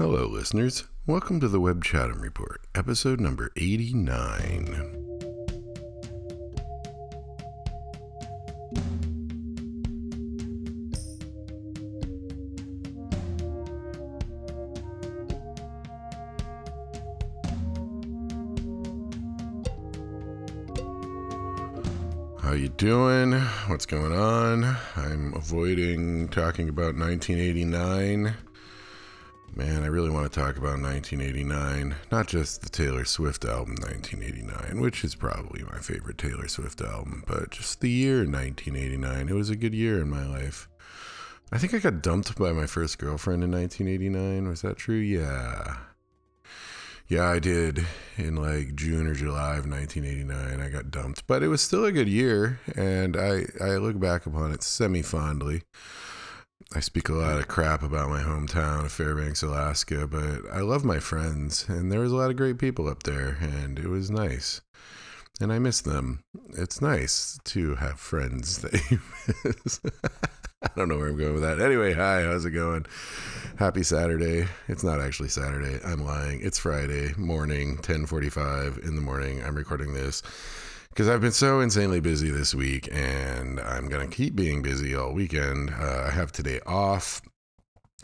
Hello, listeners. Welcome to the Webb Chatham Report, episode number 89. How you doing? What's going on? I'm avoiding talking about 1989. Man, I really want to talk about 1989. Not just the Taylor Swift album 1989, which is probably my favorite Taylor Swift album, but just the year 1989. It was a good year in my life. I think I got dumped by my first girlfriend in 1989. Was that true? Yeah. Yeah, I did in like June or July of 1989. I got dumped, but it was still a good year, and I I look back upon it semi fondly. I speak a lot of crap about my hometown of Fairbanks, Alaska, but I love my friends, and there was a lot of great people up there, and it was nice. And I miss them. It's nice to have friends that you miss. I don't know where I'm going with that. Anyway, hi, how's it going? Happy Saturday. It's not actually Saturday. I'm lying. It's Friday morning, 10:45 in the morning. I'm recording this because I've been so insanely busy this week, and I'm gonna keep being busy all weekend. Uh, I have today off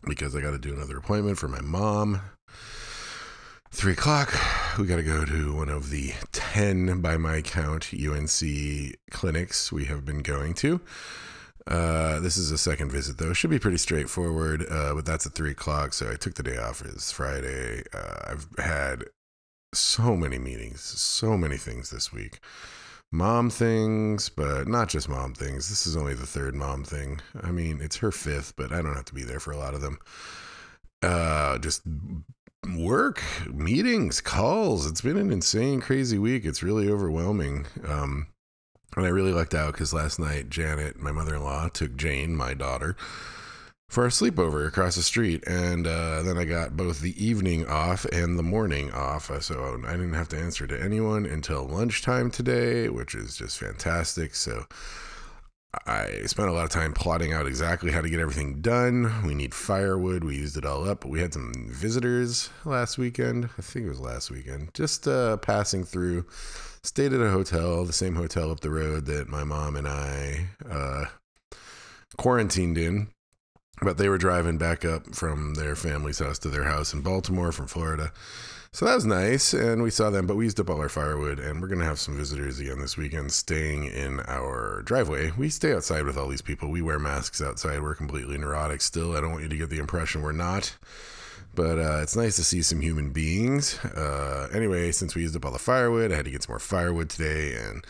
because I got to do another appointment for my mom. Three o'clock. We got to go to one of the ten, by my count, UNC clinics we have been going to. Uh, this is a second visit though. Should be pretty straightforward, uh, but that's at three o'clock. So I took the day off. It's Friday. Uh, I've had so many meetings, so many things this week. Mom things, but not just mom things. This is only the third mom thing. I mean, it's her fifth, but I don't have to be there for a lot of them. Uh, just work, meetings, calls. It's been an insane, crazy week. It's really overwhelming. Um, and I really lucked out because last night Janet, my mother in law, took Jane, my daughter, for a sleepover across the street. And uh, then I got both the evening off and the morning off. Uh, So I didn't have to answer to anyone until lunchtime today, which is just fantastic. So I spent a lot of time plotting out exactly how to get everything done. We need firewood. We used it all up. We had some visitors last weekend. I think it was last weekend. Just uh, passing through. Stayed at a hotel, the same hotel up the road that my mom and I uh, quarantined in. But they were driving back up from their family's house to their house in Baltimore from Florida. So that was nice. And we saw them, but we used up all our firewood. And we're going to have some visitors again this weekend staying in our driveway. We stay outside with all these people. We wear masks outside. We're completely neurotic still. I don't want you to get the impression we're not. But uh, it's nice to see some human beings. Uh, anyway, since we used up all the firewood, I had to get some more firewood today. And,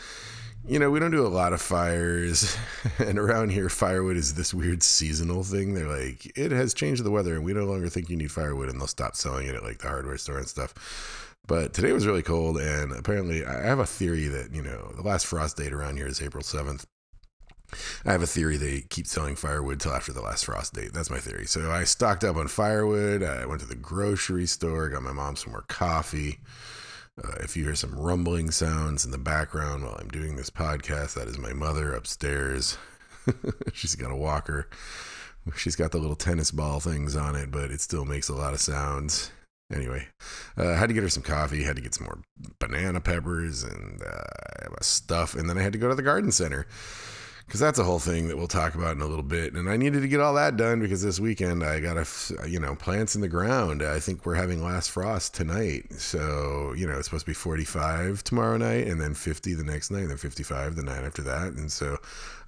you know, we don't do a lot of fires. and around here, firewood is this weird seasonal thing. They're like, it has changed the weather and we no longer think you need firewood. And they'll stop selling it at like the hardware store and stuff. But today was really cold. And apparently, I have a theory that, you know, the last frost date around here is April 7th. I have a theory they keep selling firewood till after the last frost date. That's my theory. So I stocked up on firewood. I went to the grocery store, got my mom some more coffee. Uh, if you hear some rumbling sounds in the background while I'm doing this podcast, that is my mother upstairs. She's got a walker. She's got the little tennis ball things on it, but it still makes a lot of sounds. Anyway, uh, had to get her some coffee, had to get some more banana peppers and uh, stuff, and then I had to go to the garden center because that's a whole thing that we'll talk about in a little bit. And I needed to get all that done because this weekend I got a, you know, plants in the ground. I think we're having last frost tonight. So, you know, it's supposed to be 45 tomorrow night and then 50 the next night and then 55 the night after that. And so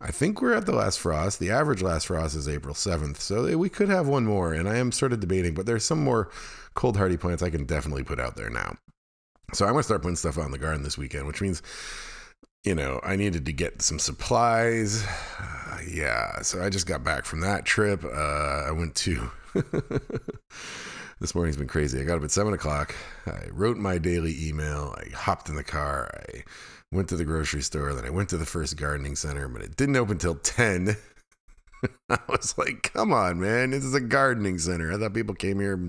I think we're at the last frost. The average last frost is April 7th. So we could have one more. And I am sort of debating, but there's some more cold hardy plants I can definitely put out there now. So I'm to start putting stuff out in the garden this weekend, which means you know, I needed to get some supplies. Uh, yeah, so I just got back from that trip. Uh, I went to. this morning's been crazy. I got up at seven o'clock. I wrote my daily email. I hopped in the car. I went to the grocery store. Then I went to the first gardening center, but it didn't open till 10. I was like, come on, man. This is a gardening center. I thought people came here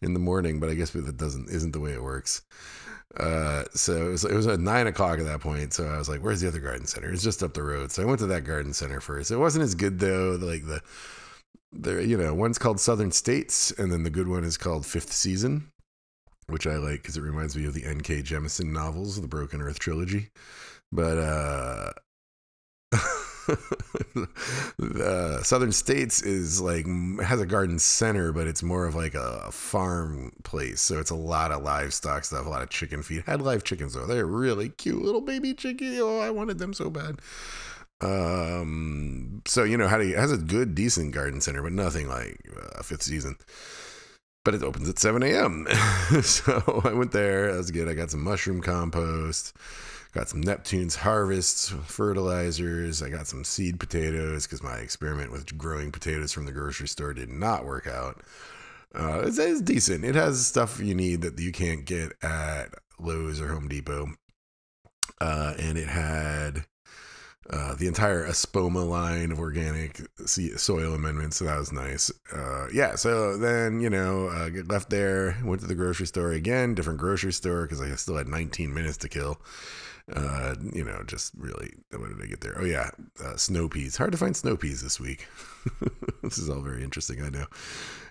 in the morning, but I guess that doesn't isn't the way it works. Uh, so it was, it was at nine o'clock at that point. So I was like, where's the other garden center? It's just up the road. So I went to that garden center first. It wasn't as good though. Like the, there, you know, one's called Southern States, and then the good one is called Fifth Season, which I like because it reminds me of the N.K. Jemisin novels, the Broken Earth trilogy. But uh, uh, Southern States is like has a garden center, but it's more of like a farm place. So it's a lot of livestock stuff, a lot of chicken feed. Had live chickens though; they're really cute little baby chicken. Oh, I wanted them so bad. Um, so you know, how do you, has a good, decent garden center, but nothing like uh, fifth season. But it opens at 7 a.m. so I went there. That was good. I got some mushroom compost, got some Neptune's harvests, fertilizers. I got some seed potatoes because my experiment with growing potatoes from the grocery store did not work out. Uh, it's, it's decent. It has stuff you need that you can't get at Lowe's or Home Depot. Uh, and it had uh, the entire Espoma line of organic soil amendments. So that was nice. Uh, yeah. So then, you know, uh, get left there, went to the grocery store again, different grocery store because I still had 19 minutes to kill. Uh, you know, just really, what did I get there? Oh, yeah. Uh, snow peas. Hard to find snow peas this week. this is all very interesting, I know.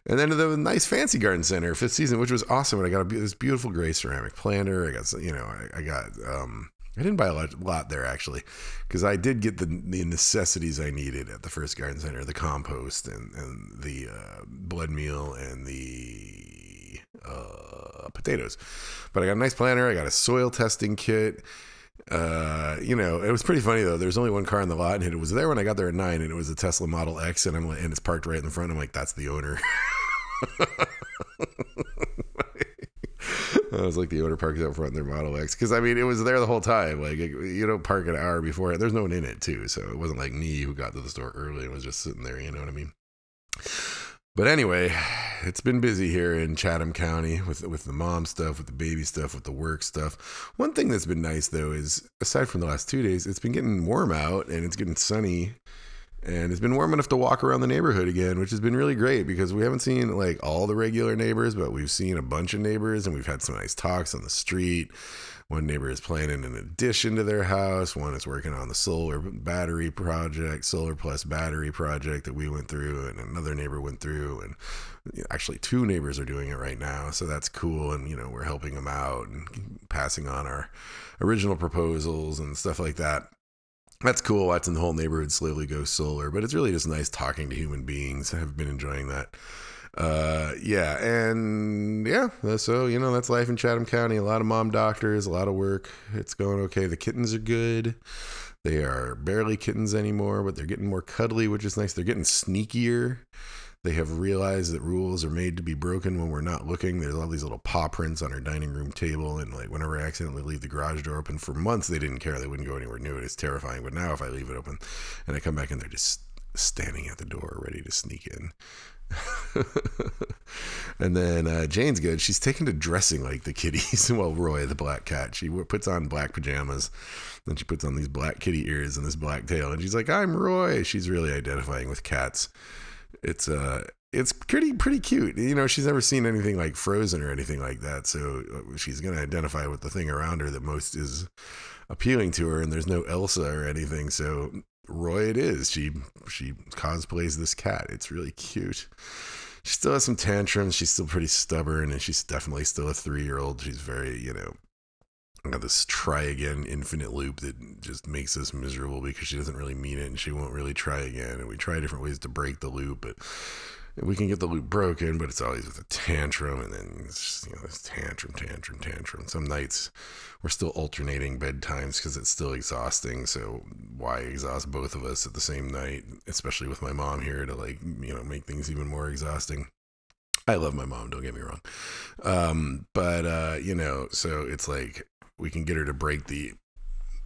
And then the nice fancy garden center, fifth season, which was awesome. And I got a, this beautiful gray ceramic planter. I got, you know, I, I got, um, I didn't buy a lot, lot there actually, because I did get the, the necessities I needed at the first garden center: the compost and and the uh, blood meal and the uh, potatoes. But I got a nice planter. I got a soil testing kit. Uh, you know, it was pretty funny though. There's only one car in the lot, and it was there when I got there at nine, and it was a Tesla Model X, and I'm like, and it's parked right in the front. I'm like, that's the owner. I was like, the owner parks out front in their Model X because I mean, it was there the whole time. Like, you don't park an hour before. There's no one in it too, so it wasn't like me who got to the store early and was just sitting there. You know what I mean? But anyway, it's been busy here in Chatham County with with the mom stuff, with the baby stuff, with the work stuff. One thing that's been nice though is aside from the last two days, it's been getting warm out and it's getting sunny and it's been warm enough to walk around the neighborhood again, which has been really great because we haven't seen like all the regular neighbors, but we've seen a bunch of neighbors and we've had some nice talks on the street. One neighbor is planning an addition to their house. One is working on the solar battery project, solar plus battery project that we went through, and another neighbor went through. And actually, two neighbors are doing it right now, so that's cool. And you know, we're helping them out and passing on our original proposals and stuff like that that's cool watching the whole neighborhood slowly go solar, but it's really just nice talking to human beings. I've been enjoying that. Uh, yeah, and yeah, so you know that's life in Chatham County. A lot of mom doctors, a lot of work. It's going okay. The kittens are good. They are barely kittens anymore, but they're getting more cuddly, which is nice. They're getting sneakier. They have realized that rules are made to be broken when we're not looking. There's all these little paw prints on our dining room table, and like whenever I accidentally leave the garage door open for months, they didn't care. They wouldn't go anywhere near it. It's terrifying. But now if I leave it open and I come back in, they're just standing at the door ready to sneak in. and then uh, Jane's good. She's taken to dressing like the kitties. well, Roy, the black cat, she puts on black pajamas. Then she puts on these black kitty ears and this black tail, and she's like, "I'm Roy." She's really identifying with cats it's uh it's pretty pretty cute. You know, she's never seen anything like Frozen or anything like that, so uh, she's gonna identify with the thing around her that most is appealing to her. And there's no Elsa or anything, so Roy it is. She she cosplays this cat. It's really cute. She still has some tantrums. She's still pretty stubborn, and she's definitely still a three year old. She's very you know got this try again infinite loop that just makes us miserable because she doesn't really mean it and she won't really try again. And we try different ways to break the loop, but we can get the loop broken, but it's always with a tantrum and then just, you know, this tantrum, tantrum, tantrum. Some nights we're still alternating bedtimes because it's still exhausting. So why exhaust both of us at the same night, especially with my mom here to like, you know, make things even more exhausting. I love my mom, don't get me wrong. Um, but uh, you know, so it's like we can get her to break the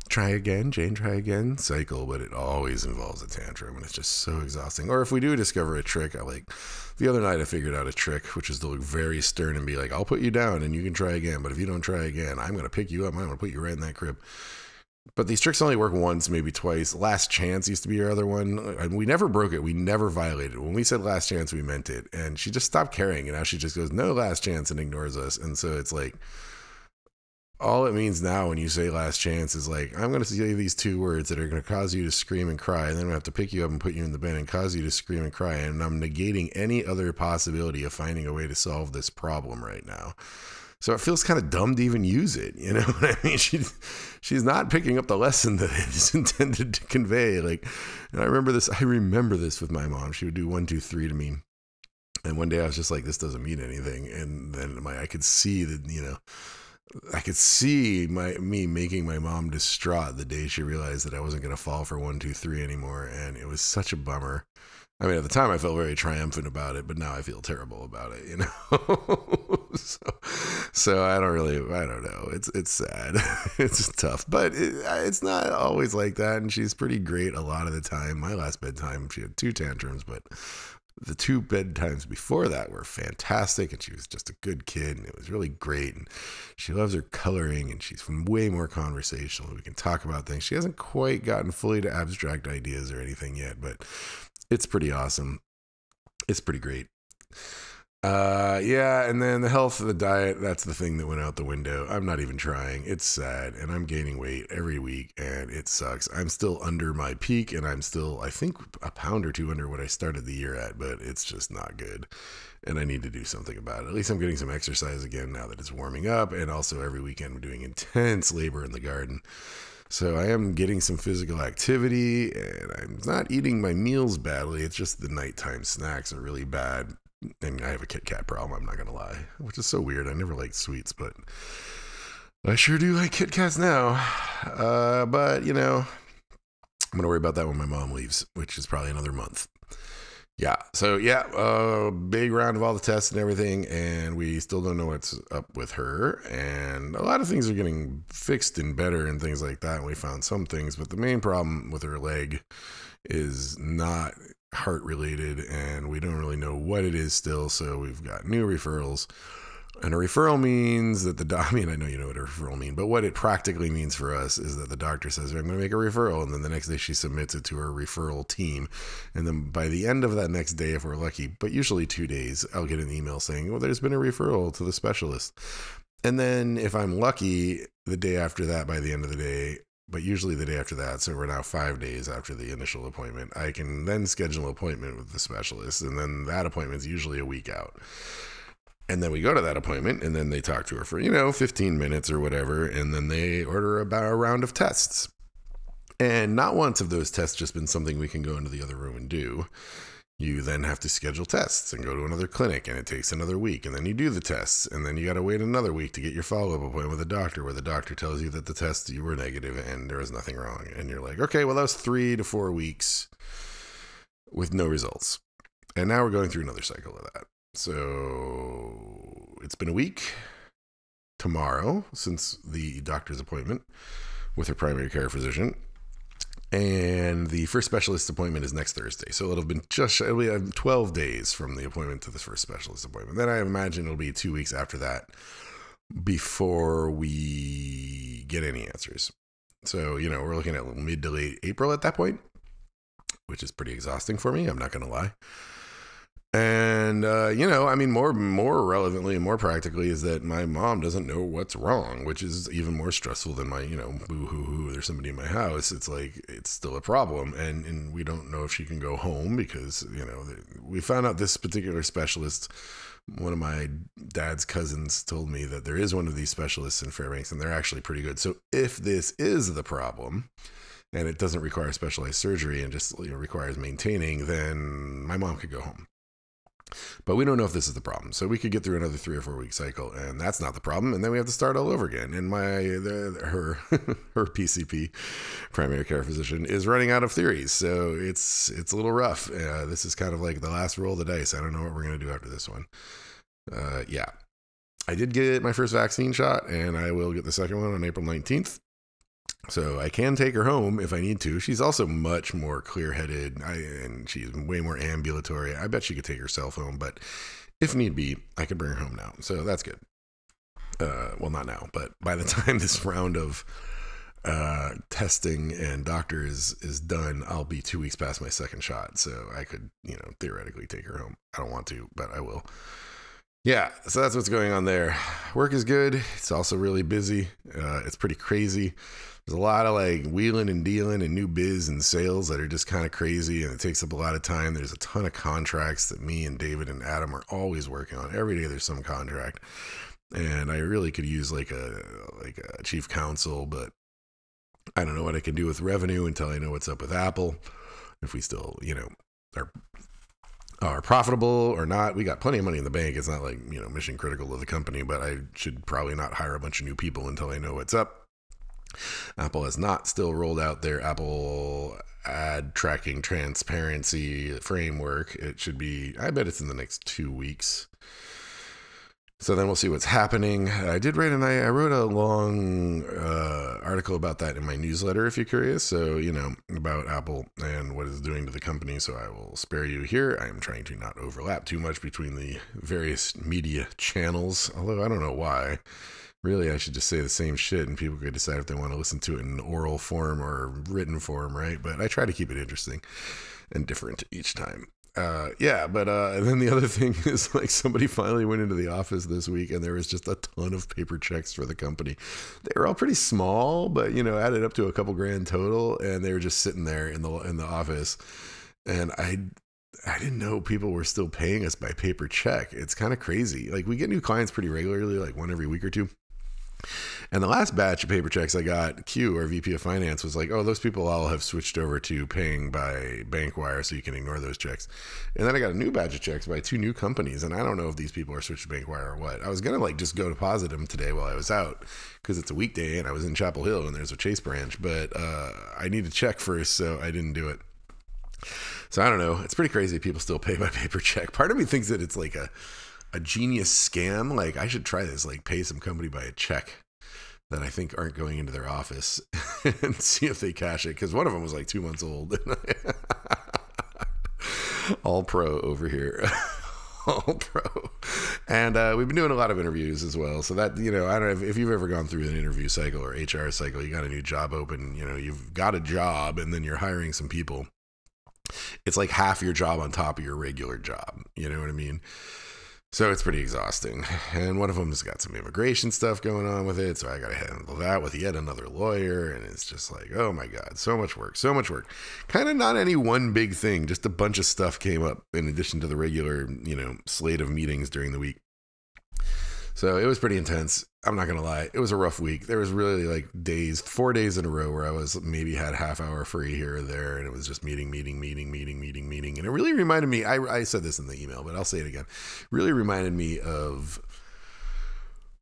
try again, Jane, try again cycle, but it always involves a tantrum and it's just so exhausting. Or if we do discover a trick, I like the other night I figured out a trick, which is to look very stern and be like, I'll put you down and you can try again. But if you don't try again, I'm going to pick you up. I'm going to put you right in that crib. But these tricks only work once, maybe twice. Last chance used to be your other one. And we never broke it. We never violated. When we said last chance, we meant it. And she just stopped caring. And now she just goes, no last chance and ignores us. And so it's like, all it means now when you say last chance is like, I'm going to say these two words that are going to cause you to scream and cry. And then I have to pick you up and put you in the bed and cause you to scream and cry. And I'm negating any other possibility of finding a way to solve this problem right now. So it feels kind of dumb to even use it. You know what I mean? She, she's not picking up the lesson that it is intended to convey. Like, and I remember this. I remember this with my mom. She would do one, two, three to me. And one day I was just like, this doesn't mean anything. And then my, I could see that, you know, I could see my me making my mom distraught the day she realized that I wasn't to fall for one, two, three anymore, and it was such a bummer. I mean, at the time I felt very triumphant about it, but now I feel terrible about it. You know, so, so I don't really, I don't know. It's it's sad, it's tough, but it, it's not always like that. And she's pretty great a lot of the time. My last bedtime, she had two tantrums, but the two bedtimes before that were fantastic and she was just a good kid and it was really great and she loves her coloring and she's way more conversational we can talk about things. She hasn't quite gotten fully to abstract ideas or anything yet but it's pretty awesome. It's pretty great uh, yeah, and then the health of the diet, that's the thing that went out the window. I'm not even trying. It's sad, and I'm gaining weight every week, and it sucks. I'm still under my peak, and I'm still, I think, a pound or two under what I started the year at, but it's just not good. And I need to do something about it. At least I'm getting some exercise again now that it's warming up, and also every weekend we're doing intense labor in the garden. So I am getting some physical activity and I'm not eating my meals badly. It's just the nighttime snacks are really bad and I have a Kit Kat problem. I'm not gonna lie, which is so weird. I never liked sweets, but I sure do like Kit Kats now. Uh, but you know, I'm gonna worry about that when my mom leaves, which is probably another month. Yeah. So yeah, uh, big round of all the tests and everything, and we still don't know what's up with her. And a lot of things are getting fixed and better and things like that. And we found some things, but the main problem with her leg is not heart related and we don't really know what it is still. So we've got new referrals. And a referral means that the doc, I mean, I know you know what a referral means, but what it practically means for us is that the doctor says, I'm going to make a referral. And then the next day she submits it to her referral team. And then by the end of that next day, if we're lucky, but usually two days, I'll get an email saying, well, there's been a referral to the specialist. And then if I'm lucky, the day after that, by the end of the day, but usually the day after that. So we're now five days after the initial appointment. I can then schedule an appointment with the specialist, and then that appointment's usually a week out. And then we go to that appointment, and then they talk to her for, you know, 15 minutes or whatever, and then they order about a round of tests. And not once have those tests just been something we can go into the other room and do you then have to schedule tests and go to another clinic and it takes another week and then you do the tests and then you got to wait another week to get your follow-up appointment with a doctor where the doctor tells you that the tests you were negative and there was nothing wrong and you're like okay well that was three to four weeks with no results. And now we're going through another cycle of that. So it's been a week tomorrow since the doctor's appointment with her primary care physician and the first specialist appointment is next Thursday. So it'll have been just it'll be uh, 12 days from the appointment to the first specialist appointment. Then I imagine it'll be two weeks after that before we get any answers. So, you know, we're looking at mid to late April at that point, which is pretty exhausting for me. I'm not going to lie. And uh, you know, I mean, more more relevantly and more practically is that my mom doesn't know what's wrong, which is even more stressful than my, you know, boo hoo hoo. There's somebody in my house. It's like it's still a problem, and and we don't know if she can go home because you know we found out this particular specialist. One of my dad's cousins told me that there is one of these specialists in Fairbanks, and they're actually pretty good. So if this is the problem, and it doesn't require specialized surgery and just you know, requires maintaining, then my mom could go home. But we don't know if this is the problem. So we could get through another three or four week cycle, and that's not the problem. And then we have to start all over again. And my the, her her PCP, primary care physician, is running out of theories. So it's it's a little rough. Uh, this is kind of like the last roll of the dice. I don't know what we're gonna do after this one. Uh, yeah, I did get my first vaccine shot, and I will get the second one on April nineteenth. So I can take her home if I need to. She's also much more clear-headed, and she's way more ambulatory. I bet she could take herself home, but if need be, I could bring her home now. So that's good. Uh, well, not now, but by the time this round of uh, testing and doctors is done, I'll be two weeks past my second shot. So I could, you know, theoretically take her home. I don't want to, but I will. yeah, so that's what's going on there. Work is good. It's also really busy. Uh, it's pretty crazy. There's a lot of like wheeling and dealing and new biz and sales that are just kind of crazy and it takes up a lot of time. There's a ton of contracts that me and David and Adam are always working on. Every day there's some contract. And I really could use like a like a chief counsel, but I don't know what I can do with revenue until I know what's up with Apple. If we still, you know, are are profitable or not. We got plenty of money in the bank. It's not like, you know, mission critical to the company, but I should probably not hire a bunch of new people until I know what's up. Apple has not still rolled out their Apple ad tracking transparency framework. It should be, I bet it's in the next two weeks. So then we'll see what's happening. I did write and I, wrote a long uh, article about that in my newsletter if you're curious. So, you know, about Apple and what it's doing to the company. So I will spare you here. I am trying to not overlap too much between the various media channels, although I don't know why. Really, I should just say the same shit and people could decide if they want to listen to it in oral form or written form, right? But I try to keep it interesting and different each time uh, yeah, but uh, then the other thing is like somebody finally went into the office this week and there was just a ton of paper checks for the company. They were all pretty small, but you know, added up to a couple grand total, and they were just sitting there in the in the office. And I I didn't know people were still paying us by paper check. It's kind of crazy. Like we get new clients pretty regularly, like one every week or two. And the last batch of paper checks I got, Q, our VP of Finance, was like, oh, those people all have switched over to paying by bank wire, so you can ignore those checks. And then I got a new batch of checks by two new companies, and I don't know if these people are switched to bank wire or what. I was gonna like just go deposit them today while I was out because it's a weekday and I was in Chapel Hill and there's a Chase branch, but uh, I need to check first, so I didn't do it. So I don't know. It's pretty crazy. People still pay by paper check. Part of me thinks that it's like a a genius scam. Like I should try this. Like pay some company by a check that I think aren't going into their office and see if they cash it. Because one of them was like two months old. All pro over here. All pro. And uh, we've been doing a lot of interviews as well. So that, you know, I don't know if, if you've ever gone through an interview cycle or HR cycle, you got a new job open, you know, you've got a job and then you're hiring some people. It's like half your job on top of your regular job. You know what I mean? So it's pretty exhausting. And one of them has got some immigration stuff going on with it. So I got to handle that with yet another lawyer. And it's just like, oh my God, so much work, so much work. Kind of not any one big thing, just a bunch of stuff came up in addition to the regular, you know, slate of meetings during the week. So it was pretty intense. I'm not gonna lie, it was a rough week. There was really like days, four days in a row where I was maybe had half hour free here or there, and it was just meeting, meeting, meeting, meeting, meeting, meeting, and it really reminded me. I, I said this in the email, but I'll say it again. Really reminded me of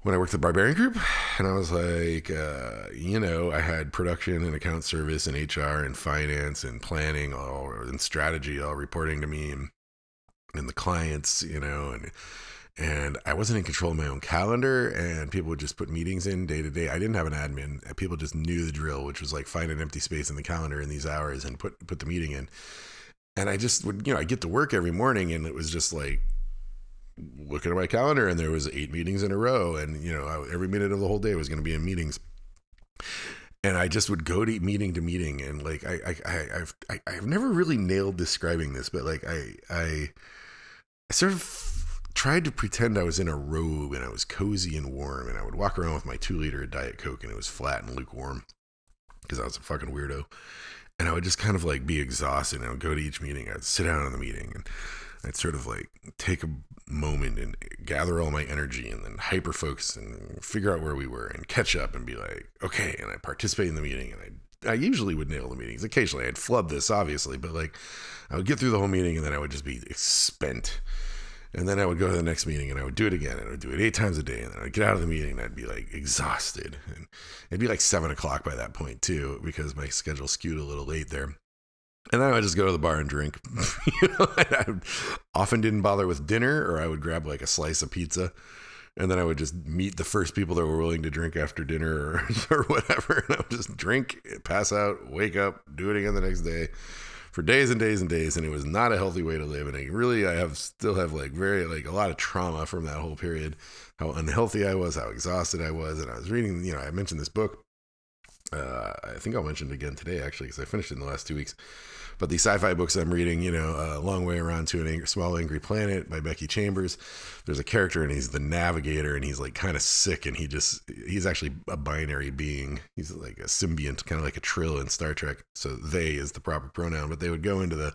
when I worked at the Barbarian Group, and I was like, uh, you know, I had production and account service and HR and finance and planning all and strategy all reporting to me, and, and the clients, you know, and and I wasn't in control of my own calendar, and people would just put meetings in day to day. I didn't have an admin. People just knew the drill, which was like find an empty space in the calendar in these hours and put put the meeting in. And I just would, you know, I get to work every morning, and it was just like looking at my calendar, and there was eight meetings in a row, and you know, I, every minute of the whole day was going to be in meetings. And I just would go to meeting to meeting, and like I, I, I I've, I, I've never really nailed describing this, but like I, I, I sort of tried to pretend I was in a robe and I was cozy and warm, and I would walk around with my two liter of Diet Coke and it was flat and lukewarm because I was a fucking weirdo. And I would just kind of like be exhausted and I would go to each meeting. I'd sit down in the meeting and I'd sort of like take a moment and gather all my energy and then hyper focus and figure out where we were and catch up and be like, okay. And I participate in the meeting and I I usually would nail the meetings. Occasionally I'd flub this, obviously, but like I would get through the whole meeting and then I would just be spent and then I would go to the next meeting and I would do it again. And I would do it eight times a day. And then I'd get out of the meeting and I'd be like exhausted. And it'd be like seven o'clock by that point, too, because my schedule skewed a little late there. And then I would just go to the bar and drink. you know, I often didn't bother with dinner, or I would grab like a slice of pizza. And then I would just meet the first people that were willing to drink after dinner or, or whatever. And I would just drink, pass out, wake up, do it again the next day for days and days and days and it was not a healthy way to live and I really I have still have like very like a lot of trauma from that whole period how unhealthy I was how exhausted I was and I was reading you know I mentioned this book Uh, I think I'll mention it again today, actually, because I finished it in the last two weeks. But the sci-fi books I'm reading, you know, A Long Way Around to an Angry, Small Angry Planet by Becky Chambers. There's a character and he's the navigator and he's like kind of sick and he just he's actually a binary being. He's like a symbiont, kind of like a trill in Star Trek. So they is the proper pronoun, but they would go into the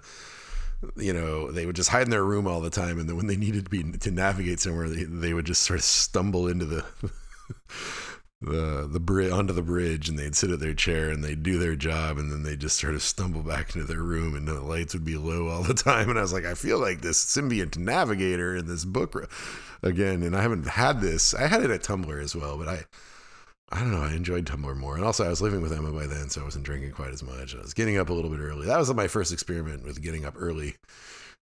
you know, they would just hide in their room all the time, and then when they needed to be to navigate somewhere, they, they would just sort of stumble into the the the bridge onto the bridge and they'd sit at their chair and they'd do their job and then they'd just sort of stumble back into their room and the lights would be low all the time. And I was like I feel like this symbiont navigator in this book again. And I haven't had this. I had it at Tumblr as well but I I don't know. I enjoyed Tumblr more. And also I was living with Emma by then so I wasn't drinking quite as much. I was getting up a little bit early. That was my first experiment with getting up early.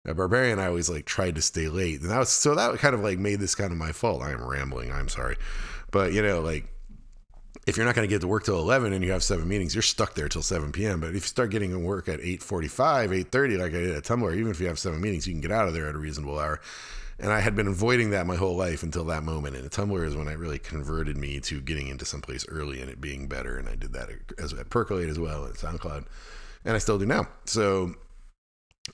At Barbarian, I always like tried to stay late, and that was so that kind of like made this kind of my fault. I am rambling. I'm sorry, but you know, like if you're not going to get to work till 11 and you have seven meetings, you're stuck there till 7 p.m. But if you start getting to work at 8:45, 8:30, like I did at Tumblr, even if you have seven meetings, you can get out of there at a reasonable hour. And I had been avoiding that my whole life until that moment. And Tumblr is when it really converted me to getting into someplace early and it being better. And I did that as at Percolate as well at SoundCloud, and I still do now. So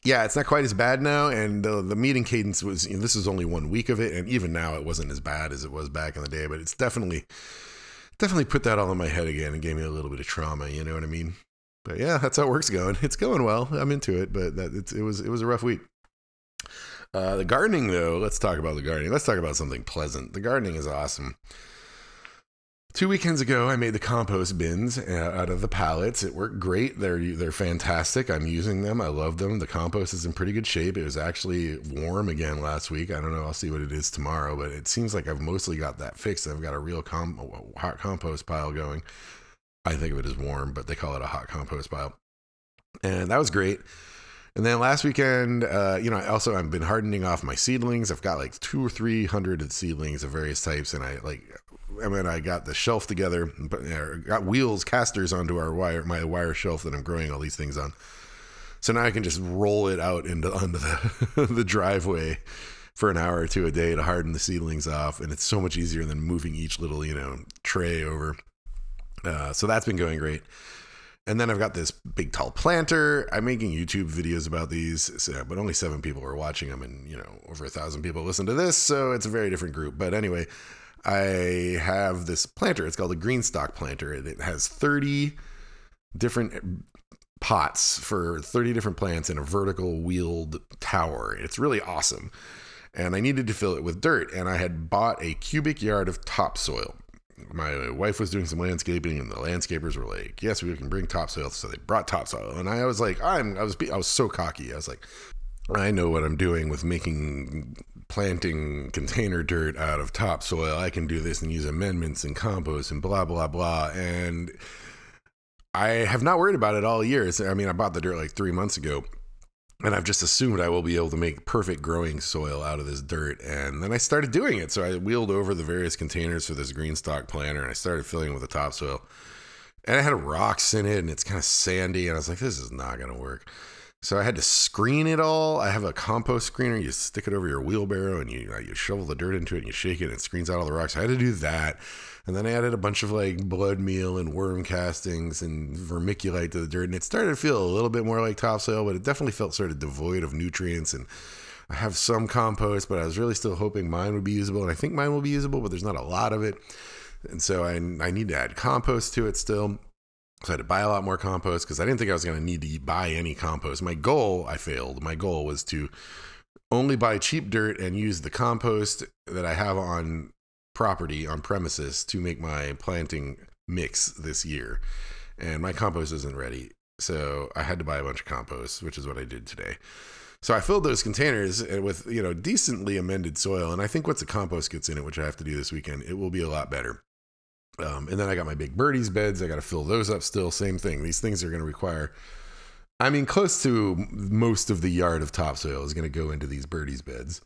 yeah, it's not quite as bad now, and the the meeting cadence was. You know, this is only one week of it, and even now it wasn't as bad as it was back in the day. But it's definitely definitely put that all in my head again and gave me a little bit of trauma. You know what I mean? But yeah, that's how work's going. It's going well. I'm into it, but that it was it was a rough week. Uh, the gardening, though, let's talk about the gardening. Let's talk about something pleasant. The gardening is awesome. Two weekends ago, I made the compost bins uh, out of the pallets. It worked great. They're they're fantastic. I'm using them. I love them. The compost is in pretty good shape. It was actually warm again last week. I don't know. I'll see what it is tomorrow, but it seems like I've mostly got that fixed. I've got a real com- hot compost pile going. I think of it as warm, but they call it a hot compost pile, and that was great. And then last weekend, uh, you know, I also I've been hardening off my seedlings. I've got like two or three hundred seedlings of various types, and I like I mean, I got the shelf together, got wheels, casters onto our wire, my wire shelf that I'm growing all these things on. So now I can just roll it out into onto the the driveway for an hour or two a day to harden the seedlings off, and it's so much easier than moving each little you know tray over. Uh, so that's been going great. And then I've got this big tall planter. I'm making YouTube videos about these, so, but only seven people are watching them, and you know over a thousand people listen to this, so it's a very different group. But anyway, I have this planter. It's called a GreenStalk planter. and It has 30 different pots for 30 different plants in a vertical wheeled tower. It's really awesome. And I needed to fill it with dirt. And I had bought a cubic yard of topsoil. My wife was doing some landscaping, and the landscapers were like, "Yes, we can bring topsoil." So they brought topsoil, and I was like, "I'm," I was, I was so cocky. I was like, "I know what I'm doing with making planting container dirt out of topsoil. I can do this and use amendments and compost and blah, blah, blah. And I have not worried about it all year. I mean, I bought the dirt like three months ago and I've just assumed I will be able to make perfect growing soil out of this dirt. And then I started doing it. So I wheeled over the various containers for this GreenStalk planter and I started filling it with the topsoil. And it had rocks in it and it's kind of sandy. And I was like, this is not going to work. So I had to screen it all. I have a compost screener. You stick it over your wheelbarrow and you you shovel the dirt into it and you shake it and it screens out all the rocks. I had to do that. And then I added a bunch of like blood meal and worm castings and vermiculite to the dirt. And it started to feel a little bit more like topsoil, but it definitely felt sort of devoid of nutrients. And I have some compost, but I was really still hoping mine would be usable. And I think mine will be usable, but there's not a lot of it. And so I, I need to add compost to it still. So I had to buy a lot more compost because I didn't think I was going to need to buy any compost. My goal, I failed. My goal was to only buy cheap dirt and use the compost that I have on property, on premises, to make my planting mix this year. And my compost isn't ready. So I had to buy a bunch of compost, which is what I did today. So I filled those containers eh, with, you know, decently amended soil. And I think once the compost gets in it, which I have to do this weekend, it will be a lot better. Um, and then I got my big birdies beds. I got to fill those up still. Same thing. These things are going to require, I mean, close to most of the yard of topsoil is going to go into these birdies beds,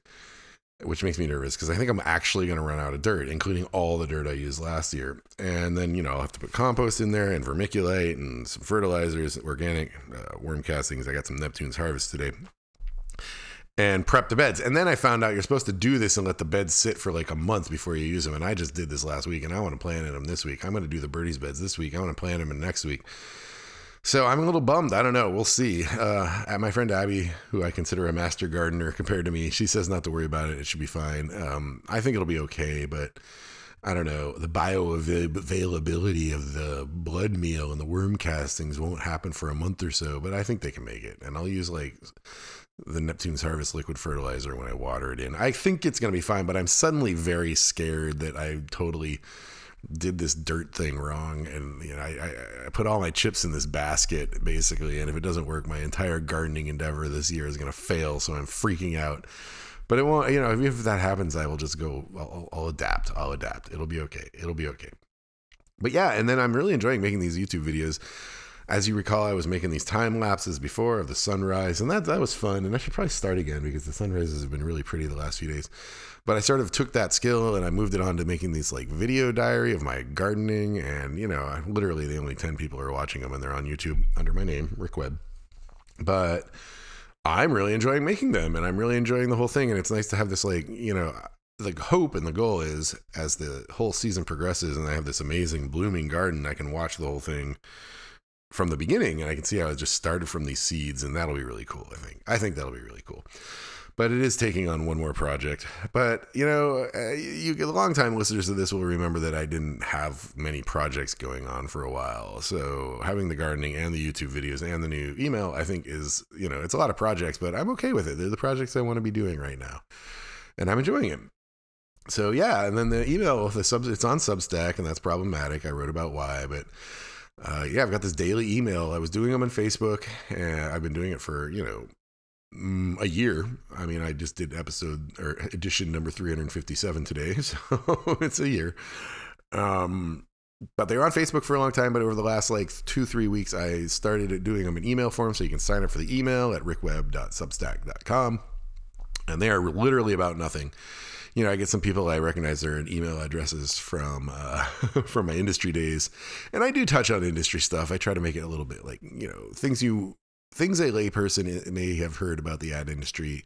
which makes me nervous because I think I'm actually going to run out of dirt, including all the dirt I used last year. And then, you know, I'll have to put compost in there and vermiculite and some fertilizers, organic uh, worm castings. I got some Neptune's harvest today. And prep the beds. And then I found out you're supposed to do this and let the beds sit for like a month before you use them. And I just did this last week and I want to plant in them this week. I'm going to do the birdies beds this week. I want to plant them in next week. So I'm a little bummed. I don't know. We'll see. Uh, at my friend Abby, who I consider a master gardener compared to me, she says not to worry about it. It should be fine. Um, I think it'll be okay, but I don't know. The bioavailability of the blood meal and the worm castings won't happen for a month or so, but I think they can make it. And I'll use like the Neptune's Harvest liquid fertilizer when I water it in. I think it's going to be fine, but I'm suddenly very scared that I totally did this dirt thing wrong and you know I, I, put all my chips in this basket basically and if it doesn't work my entire gardening endeavor this year is going to fail so i'm freaking out but it won't you know if, that happens i will just go I'll, I'll adapt i'll adapt it'll be okay it'll be okay but yeah and then i'm really enjoying making these youtube videos as you recall, I was making these time lapses before of the sunrise, and that that was fun. And I should probably start again because the sunrises have been really pretty the last few days. But I sort of took that skill and I moved it on to making these like video diary of my gardening, and you know, literally the only ten people are watching them, and they're on YouTube under my name, Rick Webb. But I'm really enjoying making them, and I'm really enjoying the whole thing. And it's nice to have this like you know the hope and the goal is as the whole season progresses and I have this amazing blooming garden, I can watch the whole thing from the beginning and I can see how it just started from these seeds and that'll be really cool, I think. I think that'll be really cool. But it is taking on one more project. But, you know, uh, you get long time listeners of this will remember that I didn't have many projects going on for a while. So having the gardening and the YouTube videos and the new email, I think is, you know, it's a lot of projects, but I'm okay with it. They're the projects I want to be doing right now. And I'm enjoying it so yeah, and then the email the sub it's on Substack, and that's problematic. I wrote about why, but uh, yeah, I've got this daily email. I was doing them on Facebook, and I've been doing it for you know mm, a year. I mean, I just did episode or edition number 357 today, so it's a year. Um, but they were on Facebook for a long time. But over the last like two, three weeks, I started doing them in email form. So you can sign up for the email at rickwebb.substack.com. And they are literally about nothing you know, I get some people I recognize their email addresses from uh, from my industry days, and I do touch on industry stuff. I try to make it a little bit like you know things you things a layperson may have heard about the ad industry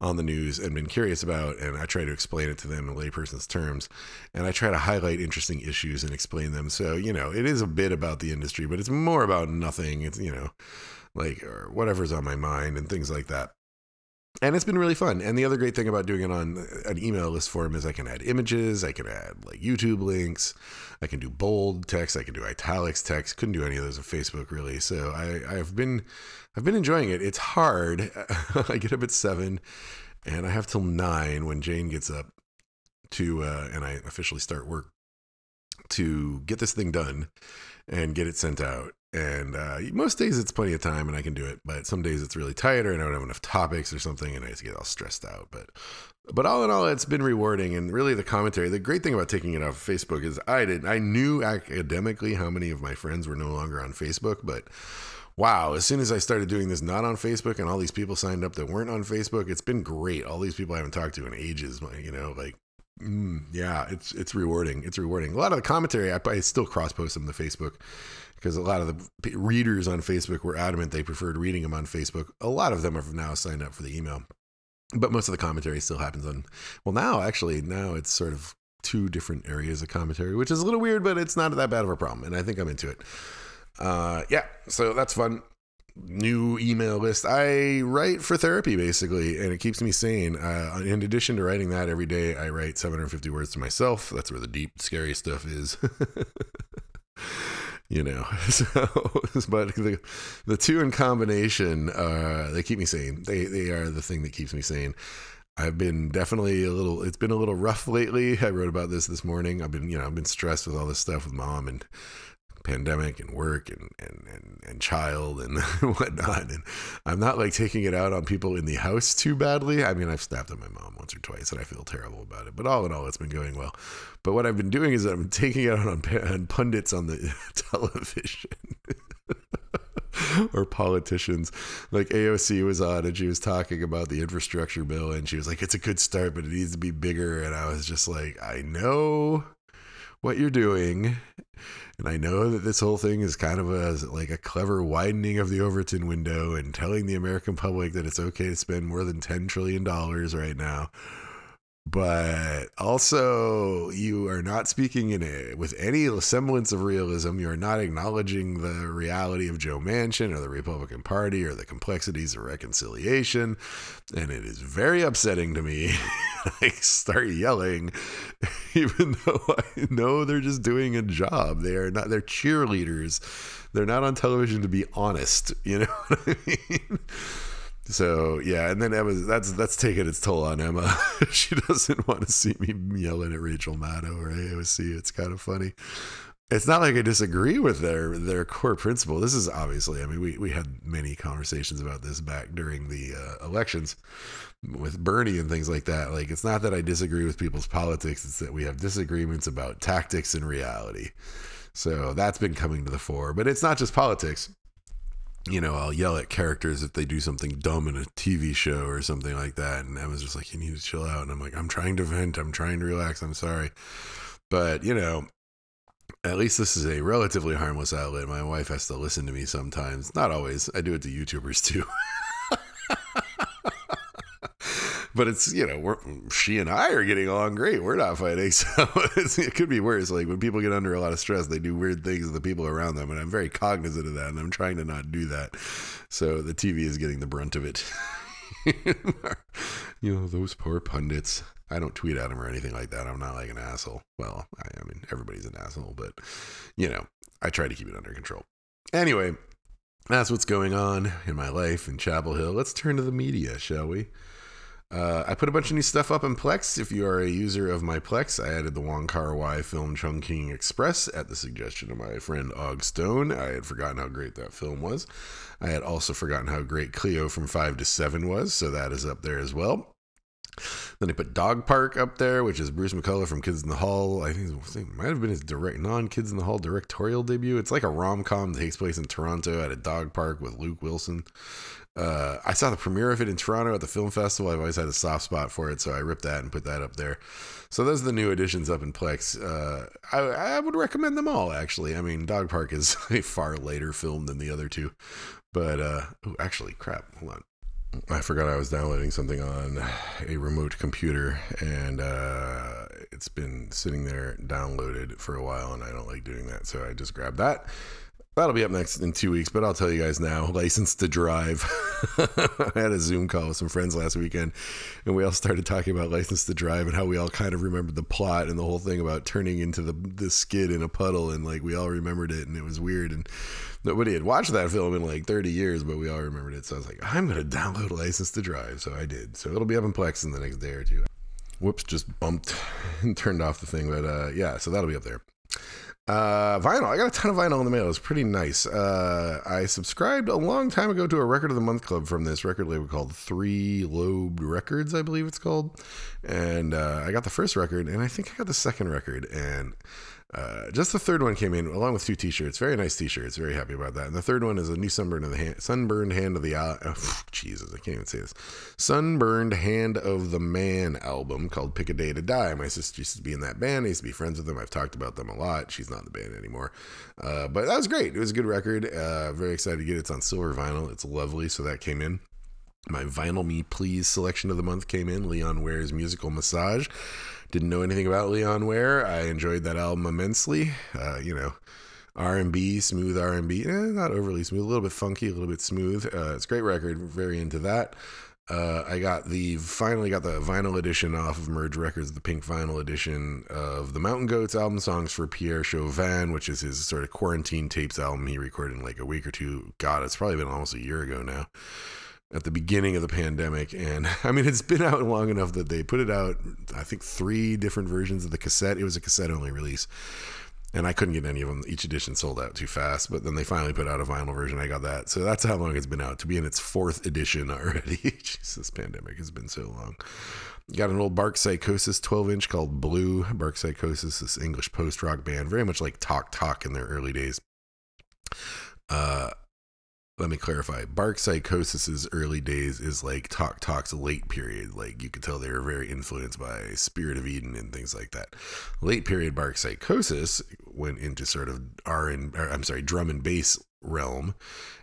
on the news and been curious about, and I try to explain it to them in layperson's terms, and I try to highlight interesting issues and explain them. So you know, it is a bit about the industry, but it's more about nothing. It's you know, like or whatever's on my mind and things like that and it's been really fun. And the other great thing about doing it on an email list form is I can add images, I can add like YouTube links, I can do bold text, I can do italics text. Couldn't do any of those on Facebook really. So I, I've been I've been enjoying it. It's hard. I get up at seven, and I have till nine when Jane gets up to uh, and I officially start work to get this thing done and get it sent out. And uh, most days it's plenty of time and I can do it, but some days it's really tight or I don't have enough topics or something and I just get all stressed out. But but all in all, it's been rewarding and really the commentary. The great thing about taking it off Facebook is I did I knew academically how many of my friends were no longer on Facebook, but wow, as soon as I started doing this not on Facebook and all these people signed up that weren't on Facebook, it's been great. All these people I haven't talked to in ages, you know, like mm, yeah, it's it's rewarding. It's rewarding. A lot of the commentary I, I still cross post them to Facebook because a lot of the readers on Facebook were adamant they preferred reading them on Facebook. A lot of them have now signed up for the email, but most of the commentary still happens on. Well, now actually, now it's sort of two different areas of commentary, which is a little weird, but it's not that bad of a problem, and I think I'm into it. Uh, yeah, so that's fun. New email list. I write for therapy basically, and it keeps me sane. Uh, in addition to writing that every day, I write 750 words to myself. That's where the deep, scary stuff is. you know. So, but the the two in combination, uh, they keep me sane. They they are the thing that keeps me sane. I've been definitely a little. It's been a little rough lately. I wrote about this this morning. I've been you know I've been stressed with all this stuff with mom and pandemic and work and, and, and, and child and whatnot. And I'm not like taking it out on people in the house too badly. I mean, I've snapped at my mom once or twice and I feel terrible about it, but all in all, it's been going well. But what I've been doing is I'm taking it out on, on pundits on the television. or politicians. Like AOC was on and she was talking about the infrastructure bill and she was like, it's a good start, but it needs to be bigger. And I was just like, I know what you're doing. And I know that this whole thing is kind of a like a clever widening of the Overton window and telling the American public that it's okay to spend more than 10 trillion dollars right now but also you are not speaking in it with any semblance of realism. You are not acknowledging the reality of Joe Manchin or the Republican Party or the complexities of reconciliation, and it is very upsetting to me. I start yelling, even though I know they're just doing a job. They are not. They're cheerleaders. They're not on television to be honest. You know what I mean? So yeah, and then Emma that's that's taking its toll on Emma. she doesn't want to see me yelling at Rachel Maddow or AOC. It's kind of funny. It's not like I disagree with their their core principle. This is obviously, I mean, we, we had many conversations about this back during the uh, elections with Bernie and things like that. Like, it's not that I disagree with people's politics; it's that we have disagreements about tactics and reality. So that's been coming to the fore. But it's not just politics you know, I'll yell at characters if they do something dumb in a TV show or something like that. And Emma's just like, you need to chill out. And I'm like, I'm trying to vent. I'm trying to relax. I'm sorry. But, you know, at least this is a relatively harmless outlet. My wife has to listen to me sometimes. Not always. I do it to YouTubers too. but it's you know she and I are getting along great. We're not fighting, so it could be worse. Like when people get under a lot of stress, they do weird things to the people around them, and I'm very cognizant of that, and I'm trying to not do that. So the TV is getting the brunt of it. you know those poor pundits. I don't tweet at them or anything like that. I'm not like an asshole. Well, I, I mean everybody's an asshole, but you know I try to keep it under control. Anyway, that's what's going on in my life in Chapel Hill. Let's turn to the media, shall we? Uh, I put a bunch of new stuff up in Plex. If you are a user of my Plex, I added the Wong Kar Wai film Chungking Express at the suggestion of my friend Og Stone. I had forgotten how great that film was. I had also forgotten how great Cleo from 5 to 7 was, so that is up there as well. Then I put Dog Park up there, which is Bruce McCulloch from Kids in the Hall. I think it might have been his direct non Kids in the Hall directorial debut. It's like a rom com that takes place in Toronto at a dog park with Luke Wilson. Uh, I saw the premiere of it in Toronto at the film festival. I've always had a soft spot for it, so I ripped that and put that up there. So those are the new additions up in Plex. Uh, I, I, would recommend them all, actually. I mean, Dog Park is a far later film than the other two, but uh, ooh, actually, crap. Hold on. I forgot I was downloading something on a remote computer, and uh, it's been sitting there downloaded for a while, and I don't like doing that, so I just grabbed that That'll be up next in two weeks, but I'll tell you guys now. License to drive. I had a Zoom call with some friends last weekend, and we all started talking about license to drive and how we all kind of remembered the plot and the whole thing about turning into the the skid in a puddle, and like we all remembered it, and it was weird. And nobody had watched that film in like 30 years, but we all remembered it. So I was like, I'm gonna download License to Drive, so I did. So it'll be up in Plex in the next day or two. Whoops, just bumped and turned off the thing, but uh, yeah, so that'll be up there. Uh, vinyl. I got a ton of vinyl in the mail. It's pretty nice. Uh, I subscribed a long time ago to a record of the month club from this record label called Three Lobed Records, I believe it's called. And uh, I got the first record, and I think I got the second record. And uh, just the third one came in along with two T-shirts. Very nice T-shirts. Very happy about that. And the third one is a new sunburned of the hand, sunburned hand of the uh, oh, Jesus, I can't even say this. Sunburned hand of the man album called "Pick a Day to Die." My sister used to be in that band. I used to be friends with them. I've talked about them a lot. She's not in the band anymore, uh, but that was great. It was a good record. Uh, very excited to get it. It's on silver vinyl. It's lovely. So that came in. My vinyl me please selection of the month came in. Leon Ware's musical massage. Didn't know anything about Leon Ware. I enjoyed that album immensely. Uh, you know, R&B, smooth R&B, eh, not overly smooth, a little bit funky, a little bit smooth. Uh, it's a great record. Very into that. Uh, I got the finally got the vinyl edition off of Merge Records, the pink vinyl edition of the Mountain Goats album songs for Pierre Chuvin, which is his sort of quarantine tapes album he recorded in like a week or two. God, it's probably been almost a year ago now at the beginning of the pandemic. And I mean, it's been out long enough that they put it out, I think, three different versions of the cassette. It was a cassette only release. And I couldn't get any of them. Each edition sold out too fast. But then they finally put out a vinyl version. I got that. So that's how long it's been out to be in its fourth edition already. Jesus, pandemic has been so long. Got an old Bark Psychosis 12 inch called Blue. Bark Psychosis, this English post rock band, very much like Talk Talk in their early days. Uh, let me clarify. Bark Psychosis's early days is like Talk Talk's late period. Like you could tell they were very influenced by Spirit of Eden and things like that. Late period Bark Psychosis went into sort of R and I'm sorry, drum and bass realm,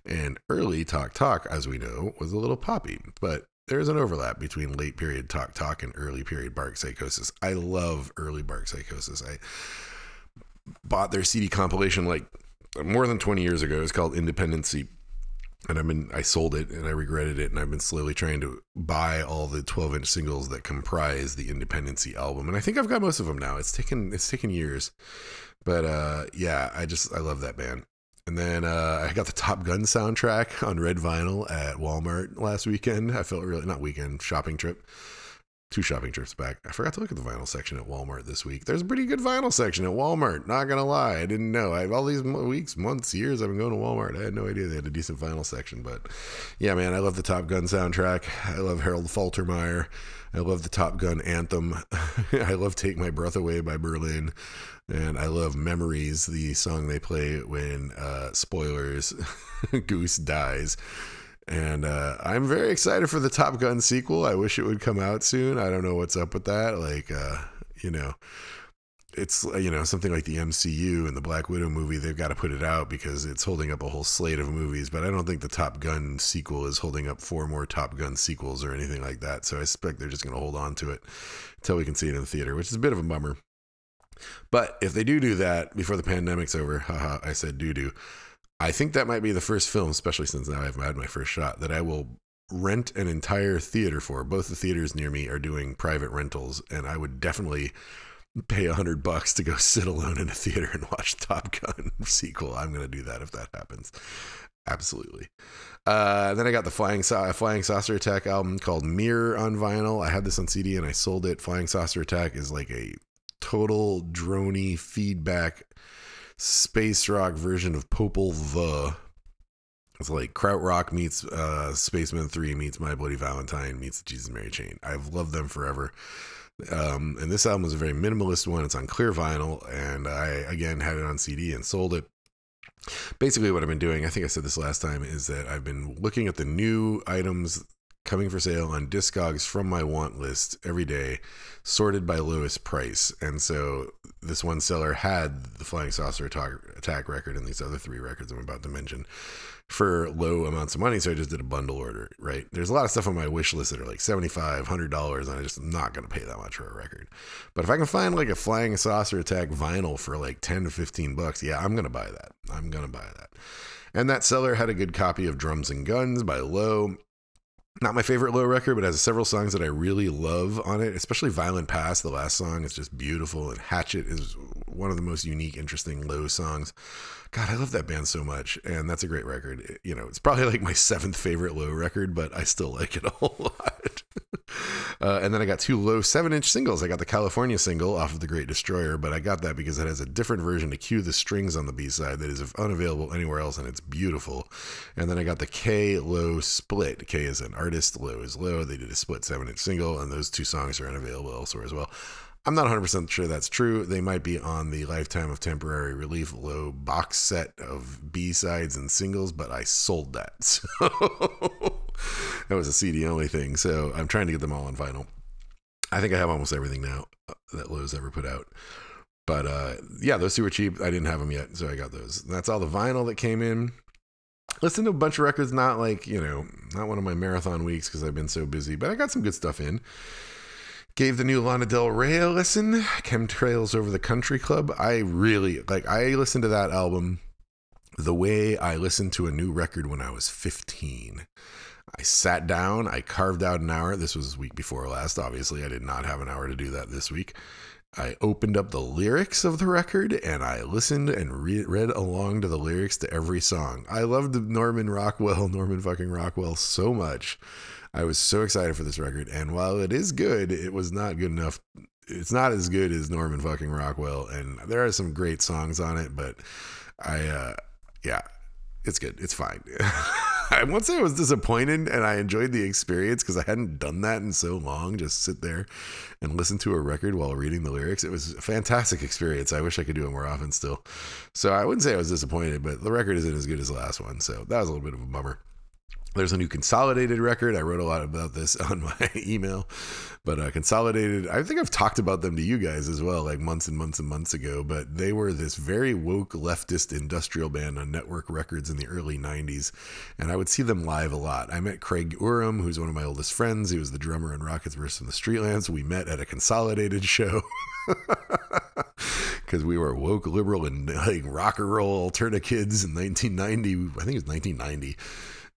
and early Talk Talk, as we know, was a little poppy. But there's an overlap between late period Talk Talk and early period Bark Psychosis. I love early Bark Psychosis. I bought their CD compilation like more than 20 years ago. It's called Independency and I've been I sold it and I regretted it and I've been slowly trying to buy all the 12 inch singles that comprise the Independency album and I think I've got most of them now. It's taken it's taken years, but uh, yeah, I just I love that band. And then uh, I got the Top Gun soundtrack on red vinyl at Walmart last weekend. I felt really not weekend shopping trip two shopping trips back. I forgot to look at the vinyl section at Walmart this week. There's a pretty good vinyl section at Walmart. Not gonna lie, I didn't know. I all these weeks, months, years I've been going to Walmart. I had no idea they had a decent vinyl section. But yeah, man, I love the Top Gun soundtrack. I love Harold Faltermeyer. I love the Top Gun anthem. I love "Take My Breath Away" by Berlin. And I love Memories, the song they play when, uh, spoilers, Goose dies. And uh, I'm very excited for the Top Gun sequel. I wish it would come out soon. I don't know what's up with that. Like, uh, you know, it's you know something like the MCU and the Black Widow movie. They've got to put it out because it's holding up a whole slate of movies. But I don't think the Top Gun sequel is holding up four more Top Gun sequels or anything like that. So I suspect they're just going to hold on to it until we can see it in the theater, which is a bit of a bummer. But if they do do that before the pandemic's over, haha, I said do do. I think that might be the first film, especially since now I've had my first shot, that I will rent an entire theater for. Both the theaters near me are doing private rentals, and I would definitely pay a hundred bucks to go sit alone in a theater and watch Top Gun sequel. I'm gonna do that if that happens. Absolutely. Uh, then I got the Flying Sa- Flying Saucer Attack album called Mirror on vinyl. I had this on CD and I sold it. Flying Saucer Attack is like a total drony feedback space rock version of Popol Vuh. It's like Krautrock meets uh, Spacemen 3 meets My Bloody Valentine meets Jesus Mary Chain. I've loved them forever. Um, and this album is a very minimalist one. It's on clear vinyl, and I again had it on CD and sold it. Basically, what I've been doing, I think I said this last time, is that I've been looking at the new items coming for sale on Discogs from my want list every day, sorted by lowest price. And so this one seller had the Flying Saucer Attack record and these other three records I'm about to mention for low amounts of money. So I just did a bundle order, right? There's a lot of stuff on my wish list that are like $75, $100, and I'm just not going to pay that much for a record. But if I can find like a Flying Saucer Attack vinyl for like 10 to 15 bucks, yeah, I'm going to buy that. I'm going to buy that. And that seller had a good copy of Drums and Guns by Low not my favorite low record, but has several songs that I really love on it, especially Violent Past. The last song is just beautiful, and Hatchet is one of the most unique, interesting low songs. God, I love that band so much, and that's a great record. you know, it's probably like my seventh favorite low record, but I still like it a whole lot. Uh, and then I got two low seven inch singles. I got the California single off of The Great Destroyer, but I got that because it has a different version to cue the strings on the B side that is unavailable anywhere else, and it's beautiful. And then I got the K low split. K is an artist, low is low. They did a split seven inch single, and those two songs are unavailable elsewhere as well. I'm not 100% sure that's true. They might be on the Lifetime of Temporary Relief low box set of B sides and singles, but I sold that. So that was a CD only thing. So I'm trying to get them all on vinyl. I think I have almost everything now uh, that Low's ever put out. But uh, yeah, those two were cheap. I didn't have them yet, so I got those. And that's all the vinyl that came in. Listen to a bunch of records, not like, you know, not one of my marathon weeks because I've been so busy, but I got some good stuff in. Gave the new Lana Del Rey a listen. Chemtrails Over the Country Club. I really like. I listened to that album the way I listened to a new record when I was 15. I sat down, I carved out an hour. This was week before last, obviously. I did not have an hour to do that this week. I opened up the lyrics of the record and I listened and re- read along to the lyrics to every song. I loved Norman Rockwell, Norman fucking Rockwell, so much I was so excited for this record, and while it is good, it was not good enough. It's not as good as Norman fucking Rockwell, and there are some great songs on it, but I, uh, yeah, it's good. It's fine. I won't say I was disappointed and I enjoyed the experience because I hadn't done that in so long. Just sit there and listen to a record while reading the lyrics. It was a fantastic experience. I wish I could do it more often still. So I wouldn't say I was disappointed, but the record isn't as good as the last one. So that was a little bit of a bummer. There's a new consolidated record. I wrote a lot about this on my email, but uh, consolidated. I think I've talked about them to you guys as well, like months and months and months ago. But they were this very woke leftist industrial band on Nettwerk Records in the early '90s, and I would see them live a lot. I met Craig Urim, who's one of my oldest friends. He was the drummer in Rockets vs. the Streetlands. We met at a consolidated show. because we were woke, liberal, and like rock and roll alternative kids in 1990. I think it was 1990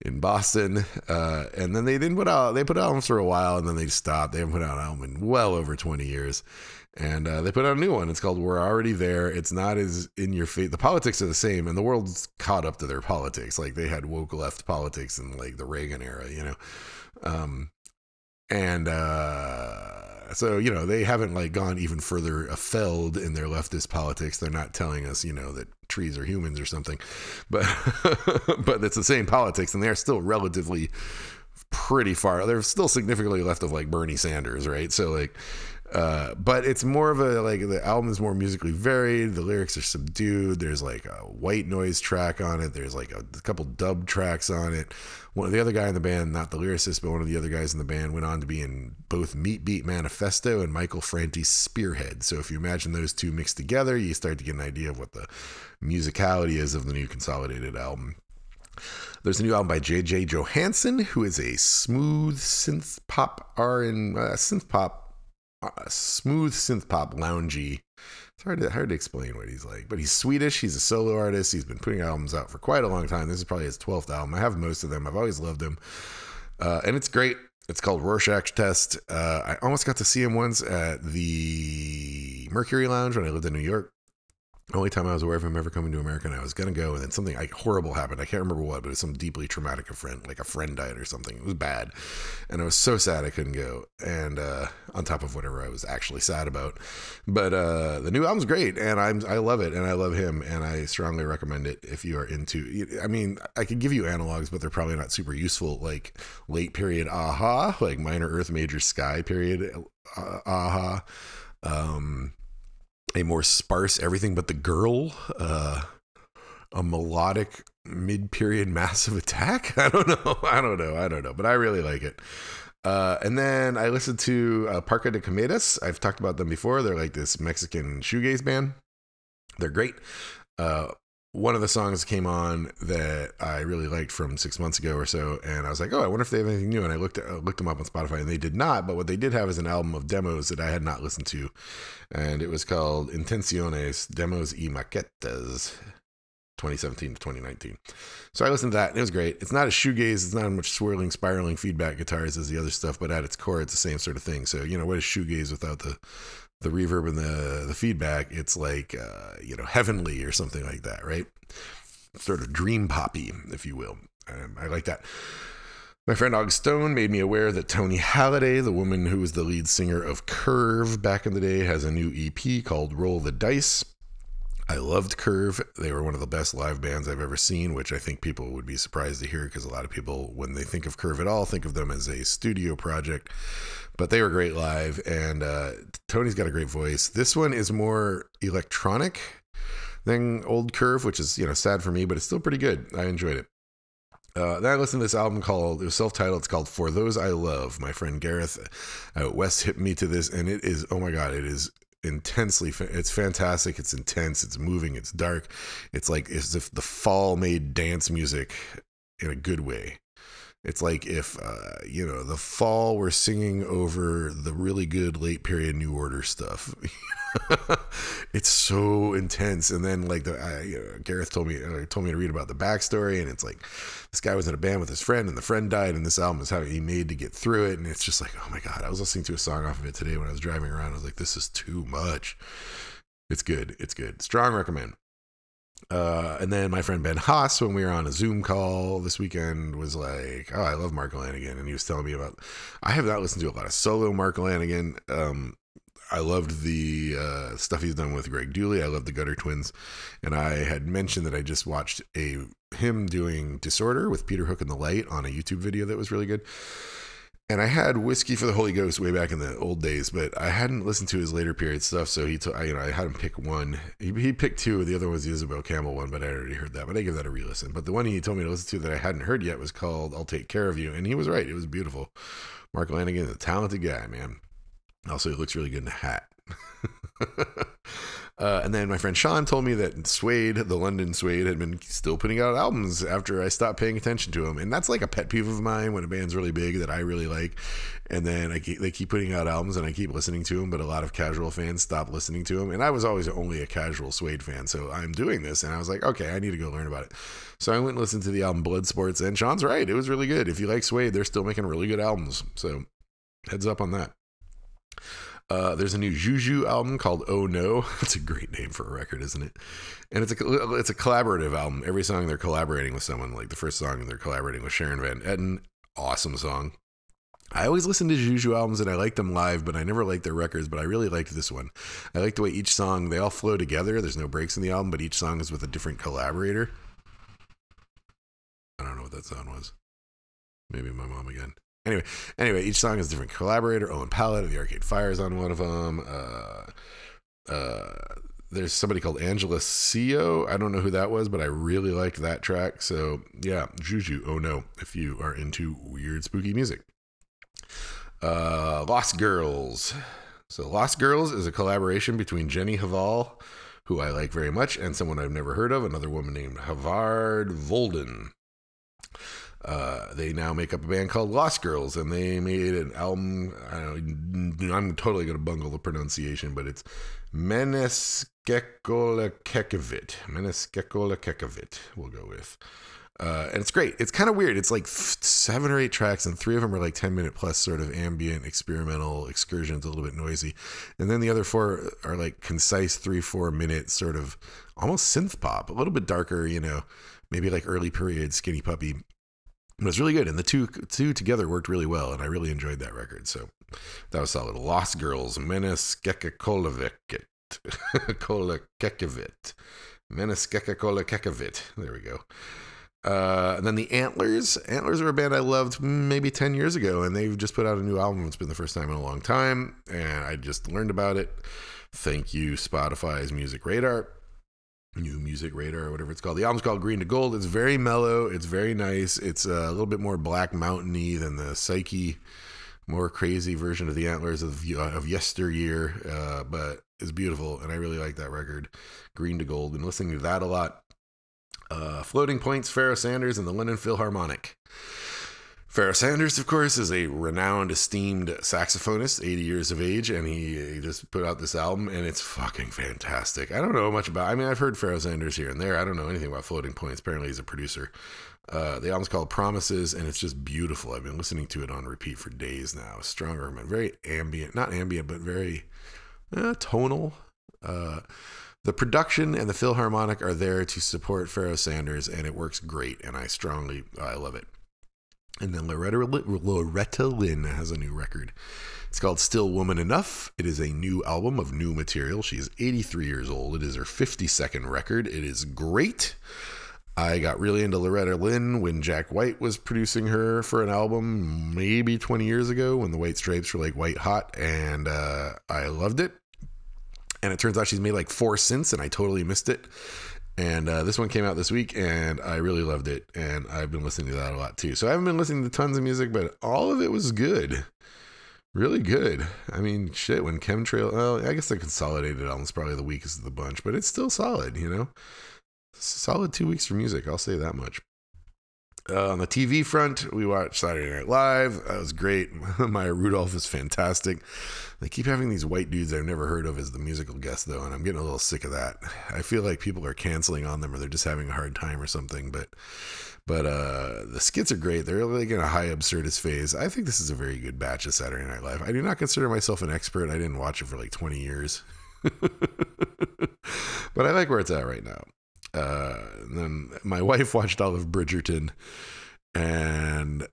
in Boston. Uh, and then they didn't put out, they put out albums for a while and then they stopped. They haven't put out an album in well over 20 years. And uh, they put out a new one. It's called We're Already There. It's not as in your face. The politics are the same, and the world's caught up to their politics. Like they had woke left politics in like the Reagan era, you know. Um, and uh, so you know they haven't like gone even further uh, afield in their leftist politics. They're not telling us, you know, that trees are humans or something, but but it's the same politics, and they're still relatively pretty far. They're still significantly left of like Bernie Sanders, right? So like uh, but it's more of a like the album is more musically varied. The lyrics are subdued. There's like a white noise track on it. There's like a, a couple dub tracks on it. One of the other guy in the band, not the lyricist, but one of the other guys in the band, went on to be in both Meat Beat Manifesto and Michael Franti's Spearhead. So if you imagine those two mixed together, you start to get an idea of what the musicality is of the new consolidated album. There's a new album by Jay Jay Johansen, who is a smooth synth pop R and uh, synth pop uh, smooth synth pop loungy. It's hard to hard to explain what he's like, but he's Swedish. He's a solo artist. He's been putting albums out for quite a long time. This is probably his twelfth album. I have most of them. I've always loved him, uh, and it's great. It's called Rorschach Test. Uh, I almost got to see him once at the Mercury Lounge when I lived in New York only time I was aware of him ever coming to America, and I was gonna go, and then something like horrible happened. I can't remember what, but it was some deeply traumatic friend, like a friend died or something. It was bad, and I was so sad I couldn't go. And uh, on top of whatever I was actually sad about, but uh, the new album's great, and I'm I love it, and I love him, and I strongly recommend it if you are into. I mean, I could give you analogs, but they're probably not super useful. Like late period a-ha, like minor Earth, major Sky period uh, a-ha. Um, a more sparse everything but the girl, uh, a melodic mid-period massive attack. I don't know. I don't know. I don't know. But I really like it. Uh, and then I listened to uh, Parque De Cometas. I've talked about them before. They're like this Mexican shoegaze band. They're great. Uh, one of the songs came on that I really liked from six months ago or so, and I was like, "Oh, I wonder if they have anything new." And I looked uh, looked them up on Spotify, and they did not. But what they did have is an album of demos that I had not listened to, and it was called Intenciones Demos y Maquetas. 2017 to 2019. So I listened to that and it was great. It's not a shoegaze, it's not as much swirling, spiraling feedback guitars as the other stuff, but at its core, it's the same sort of thing. So, you know, what is shoegaze without the the reverb and the the feedback, it's like uh, you know heavenly or something like that, right? Sort of dream poppy, if you will. Um, I like that. My friend Og Stone made me aware that Tony Halliday, the woman who was the lead singer of Curve back in the day, has a new EP called Roll the Dice. I loved Curve. They were one of the best live bands I've ever seen, which I think people would be surprised to hear because a lot of people, when they think of Curve at all, think of them as a studio project. But they were great live, and uh, Toni's got a great voice. This one is more electronic than Old Curve, which is you know sad for me, but it's still pretty good. I enjoyed it. Uh, then I listened to this album called it was self-titled. It's called "For Those I Love." My friend Gareth out west hit me to this, and it is oh my god, it is intensely it's fantastic it's intense it's moving it's dark. It's like as if the fall made dance music in a good way it's like if uh, you know the fall were singing over the really good late period new order stuff. It's so intense. And then like the uh, you know, gareth told me uh, told me to read about the backstory and it's like this guy was in a band with his friend and the friend died and this album is how he made to get through it and it's just like oh my god i was listening to a song off of it today when i was driving around. I was like this is too much. It's good. It's good. Strong recommend uh, and then my friend Ben Haas, when we were on a Zoom call this weekend, was like, "Oh, I love Mark Lanegan," and he was telling me about. I have not listened to a lot of solo Mark Lanegan. Um, I loved the uh, stuff he's done with Greg Dulli. I love the Gutter Twins, and I had mentioned that I just watched a him doing Disorder with Peter Hook and the Light on a YouTube video that was really good. And I had Whiskey for the Holy Ghost way back in the old days, but I hadn't listened to his later period stuff. So he, took, you know, I had him pick one. He, he picked two. The other one was the Isobel Campbell one, but I already heard that. But I give that a re-listen. But the one he told me to listen to that I hadn't heard yet was called "I'll Take Care of You," and he was right. It was beautiful. Mark Lanegan, a talented guy, man. Also, he looks really good in a hat. Uh, and then my friend Sean told me that Suede, the London Suede, had been still putting out albums after I stopped paying attention to them. And that's like a pet peeve of mine when a band's really big that I really like. And then I keep, they keep putting out albums and I keep listening to them, but a lot of casual fans stop listening to them. And I was always only a casual Suede fan. So I'm doing this. And I was like, okay, I need to go learn about it. So I went and listened to the album Blood Sports. And Sean's right. It was really good. If you like Suede, they're still making really good albums. So heads up on that. Uh, there's a new Xiu Xiu album called Oh No. That's a great name for a record, isn't it? And it's a it's a collaborative album. Every song they're collaborating with someone. Like the first song they're collaborating with Sharon Van Etten. Awesome song. I always listen to Xiu Xiu albums and I like them live, but I never liked their records. But I really liked this one. I like the way each song they all flow together. There's no breaks in the album, but each song is with a different collaborator. I don't know what that sound was. Maybe my mom again. Anyway, anyway, each song is a different collaborator. Owen Pallett of the Arcade Fires on one of them. Uh, uh, there's somebody called Angela Sio. I don't know who that was, but I really liked that track. So yeah, Xiu Xiu. Oh no, if you are into weird, spooky music. Uh, Lost Girls. So Lost Girls is a collaboration between Jenny Hval, who I like very much, and someone I've never heard of, another woman named Havard Volden. Uh, they now make up a band called Lost Girls, and they made an album. I am totally going to bungle the pronunciation, but it's Meneskekolakekovit. Meneskekolakekovit, we'll go with. Uh, and it's great. It's kind of weird. It's like seven or eight tracks, and three of them are like 10 minute plus sort of ambient experimental excursions, a little bit noisy. And then the other four are like concise three, four minute sort of almost synth pop, a little bit darker, you know, maybe like early period Skinny Puppy it was really good, and the two two together worked really well, and I really enjoyed that record. So that was solid. Lost Girls, Menes Kekakolovikit, Kolakekavit, Menes Kekakolakekovit. There we go. Uh, and then the Antlers. Antlers are a band I loved maybe 10 years ago, and they've just put out a new album. It's been the first time in a long time, and I just learned about it. Thank you, Spotify's Music Radar new music radar or whatever it's called. The album's called Green to Gold. It's very mellow. It's very nice. It's a little bit more black mountainy than the psyche, more crazy version of the Antlers of uh, of yesteryear. Uh, but it's beautiful, and I really like that record, Green to Gold. Been listening to that a lot. Uh, Floating Points, Pharoah Sanders, and the London Philharmonic. Pharoah Sanders, of course, is a renowned, esteemed saxophonist, 80 years of age, and he, he, just put out this album, and it's fucking fantastic. I don't know much about. I mean, I've heard Pharoah Sanders here and there. I don't know anything about Floating Points. Apparently, he's a producer. Uh, the album's called Promises, and it's just beautiful. I've been listening to it on repeat for days now. Strong argument, very ambient, not ambient, but very uh, tonal. Uh, the production and the Philharmonic are there to support Pharoah Sanders, and it works great. And I strongly, I love it. And then Loretta, Loretta Lynn has a new record. It's called Still Woman Enough. It is a new album of new material. She is 83 years old. It is her 52nd record. It is great. I got really into Loretta Lynn when Jack White was producing her for an album maybe 20 years ago when the White Stripes were like white hot, and uh, I loved it. And it turns out she's made like four since, and I totally missed it. And uh, this one came out this week, and I really loved it. And I've been listening to that a lot too. So I haven't been listening to tons of music, but all of it was good. Really good. I mean, shit, when Chemtrail, well, I guess the consolidated album's probably the weakest of the bunch, but it's still solid, you know? Solid two weeks for music, I'll say that much. Uh, on the TV front, we watched Saturday Night Live. That was great. Maya Rudolph is fantastic. They keep having these white dudes I've never heard of as the musical guest, though, and I'm getting a little sick of that. I feel like people are canceling on them or they're just having a hard time or something. But but uh, the skits are great. They're like in a high absurdist phase. I think this is a very good batch of Saturday Night Live. I do not consider myself an expert. I didn't watch it for like 20 years. but I like where it's at right now. Uh, then my wife watched all of Bridgerton, and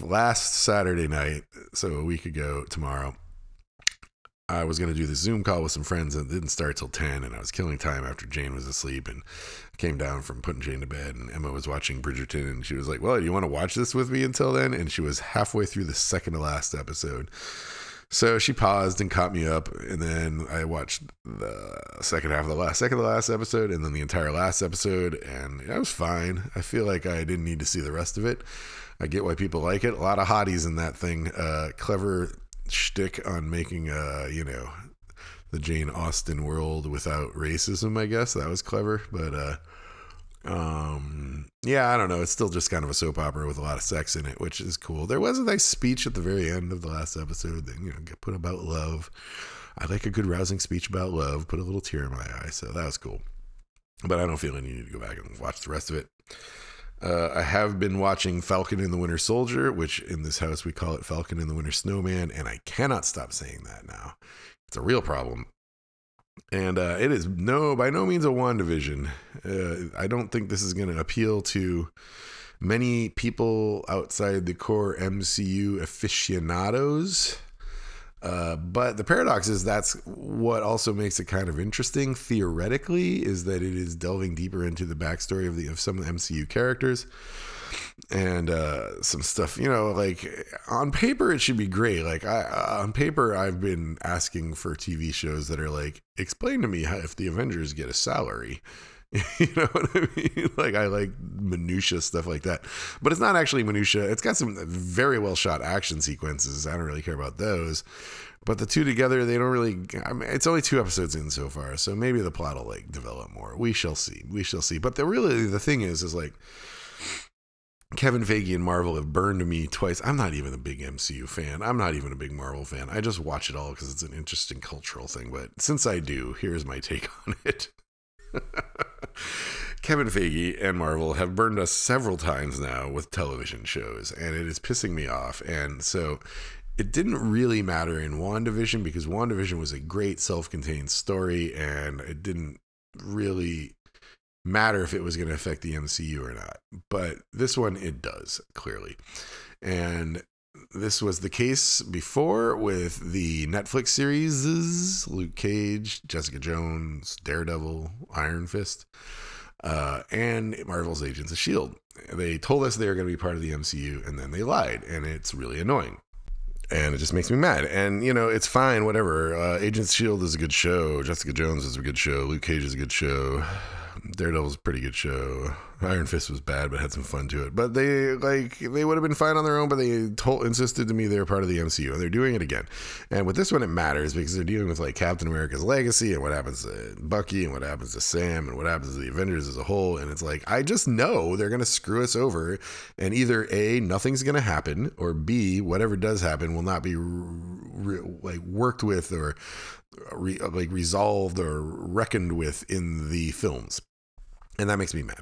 last Saturday night, so a week ago tomorrow, I was going to do the Zoom call with some friends and it didn't start till 10 and I was killing time after Jane was asleep and came down from putting Jane to bed and Emma was watching Bridgerton and she was like, well, do you want to watch this with me until then? And she was halfway through the second to last episode. So she paused and caught me up, and then I watched the second half of the last second of the last episode, and then the entire last episode, and I was fine. I feel like I didn't need to see the rest of it. I get why people like it. A lot of hotties in that thing. Uh, clever shtick on making, uh, you know, the Jane Austen world without racism. I guess that was clever, but uh, um, yeah, I don't know. It's still just kind of a soap opera with a lot of sex in it, which is cool. There was a nice speech at the very end of the last episode that you know put about love. I like a good rousing speech about love. Put a little tear in my eye, so that was cool. But I don't feel any need to go back and watch the rest of it. Uh, I have been watching Falcon and the Winter Soldier, which in this house we call it Falcon and the Winter Snowman, and I cannot stop saying that now. It's a real problem and uh, it is no by no means a WandaVision. Uh, I don't think this is going to appeal to many people outside the core MCU aficionados. Uh, but the paradox is that's what also makes it kind of interesting theoretically is that it is delving deeper into the backstory of the of some of the MCU characters and uh, some stuff. You know, like on paper, it should be great. Like I, uh, on paper, I've been asking for TV shows that are like, explain to me how if the Avengers get a salary. you know what I mean? Like I like minutia stuff like that, but it's not actually minutia. It's got some very well shot action sequences. I don't really care about those, but the two together, they don't really. I mean, it's only two episodes in so far, so maybe the plot will like develop more. We shall see. We shall see. But the really the thing is, is like Kevin Feige and Marvel have burned me twice. I'm not even a big MCU fan. I'm not even a big Marvel fan. I just watch it all because it's an interesting cultural thing. But since I do, here's my take on it. Kevin Feige and Marvel have burned us several times now with television shows, and it is pissing me off. And so it didn't really matter in WandaVision because WandaVision was a great self contained story, and it didn't really matter if it was going to affect the MCU or not. But this one, it does, clearly. And this was the case before with the Netflix series Luke Cage, Jessica Jones, Daredevil, Iron Fist, uh, and Marvel's Agents of S.H.I.E.L.D. They told us they were going to be part of the MCU and then they lied, and it's really annoying. And it just makes me mad. And, you know, it's fine, whatever. Uh, Agents of S.H.I.E.L.D. is a good show. Jessica Jones is a good show. Luke Cage is a good show. Daredevil's a pretty good show. Iron Fist was bad, but had some fun to it. But they like they would have been fine on their own, but they told insisted to me they were part of the MCU, and they're doing it again. And with this one, it matters because they're dealing with like Captain America's legacy and what happens to Bucky and what happens to Sam and what happens to the Avengers as a whole. And it's like I just know they're gonna screw us over, and either a nothing's gonna happen, or b whatever does happen will not be re- like worked with or re- like resolved or reckoned with in the films and that makes me mad.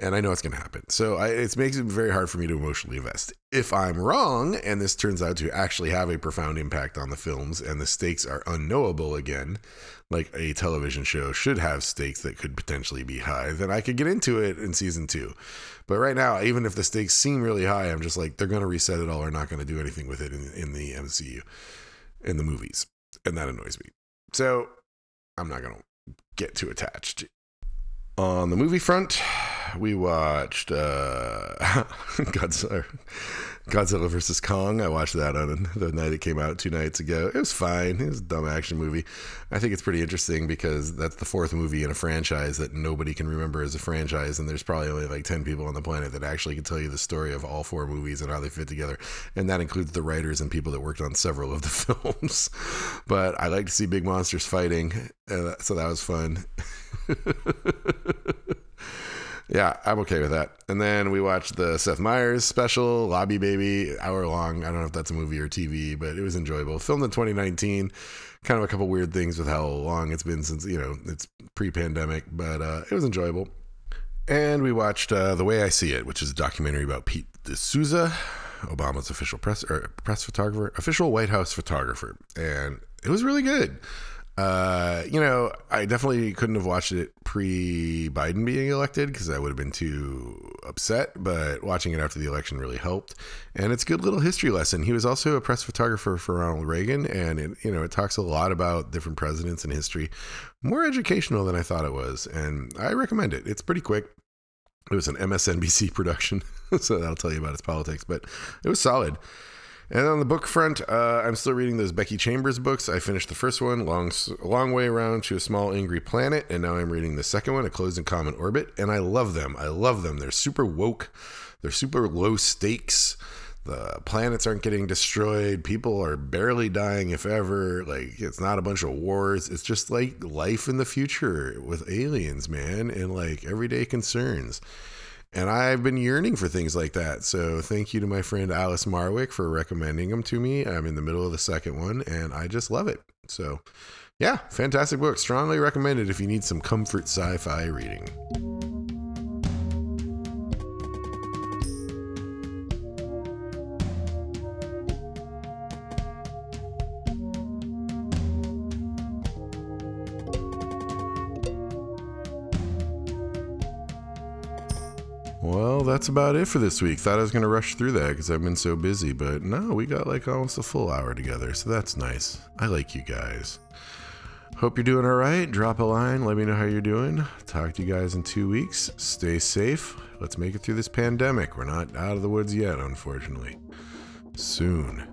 And i know it's going to happen. So I, it makes it very hard for me to emotionally invest. If i'm wrong and this turns out to actually have a profound impact on the films and the stakes are unknowable again like a television show should have stakes that could potentially be high then i could get into it in season two. But right now even if the stakes seem really high i'm just like they're going to reset it all or not going to do anything with it in, in the mcu in the movies. And that annoys me. So i'm not going to get too attached on the movie front, we watched uh, Godzilla, Godzilla vs Kong. I watched that on the night it came out two nights ago. It was fine. It was a dumb action movie. I think it's pretty interesting because that's the fourth movie in a franchise that nobody can remember as a franchise, and there's probably only like ten people on the planet that actually can tell you the story of all four movies and how they fit together, and that includes the writers and people that worked on several of the films. but I like to see big monsters fighting, so that was fun. yeah, I'm okay with that. And then we watched the Seth Meyers special, Lobby Baby, hour long. I don't know if that's a movie or TV, but it was enjoyable. Filmed in 2019. Kind of a couple weird things with how long it's been since, you know, it's pre pandemic, but uh, it was enjoyable. And we watched uh, The Way I See It, which is a documentary about Pete D'Souza, Obama's official press or press photographer, official White House photographer. And it was really good. Uh, you know, I definitely couldn't have watched it pre Biden being elected because I would have been too upset. But watching it after the election really helped, and it's a good little history lesson. He was also a press photographer for Ronald Reagan, and it, you know, it talks a lot about different presidents in history. More educational than I thought it was, and I recommend it. It's pretty quick. It was an MSNBC production, so that'll tell you about its politics, but it was solid. And on the book front, uh, I'm still reading those Becky Chambers books. I finished the first one, long, long way around to a small angry planet, and now I'm reading the second one, A Closed and Common Orbit, and I love them. I love them. They're super woke. They're super low stakes. The planets aren't getting destroyed. People are barely dying, if ever. Like it's not a bunch of wars. It's just like life in the future with aliens, man, and like everyday concerns. And I've been yearning for things like that. So thank you to my friend Alice Marwick for recommending them to me. I'm in the middle of the second one and I just love it. So yeah, fantastic book. Strongly recommended if you need some comfort sci fi reading. Well, that's about it for this week. Thought I was going to rush through that because I've been so busy, but no, we got like almost a full hour together, so that's nice. I like you guys. Hope you're doing all right. Drop a line. Let me know how you're doing. Talk to you guys in two weeks. Stay safe. Let's make it through this pandemic. We're not out of the woods yet, unfortunately. Soon.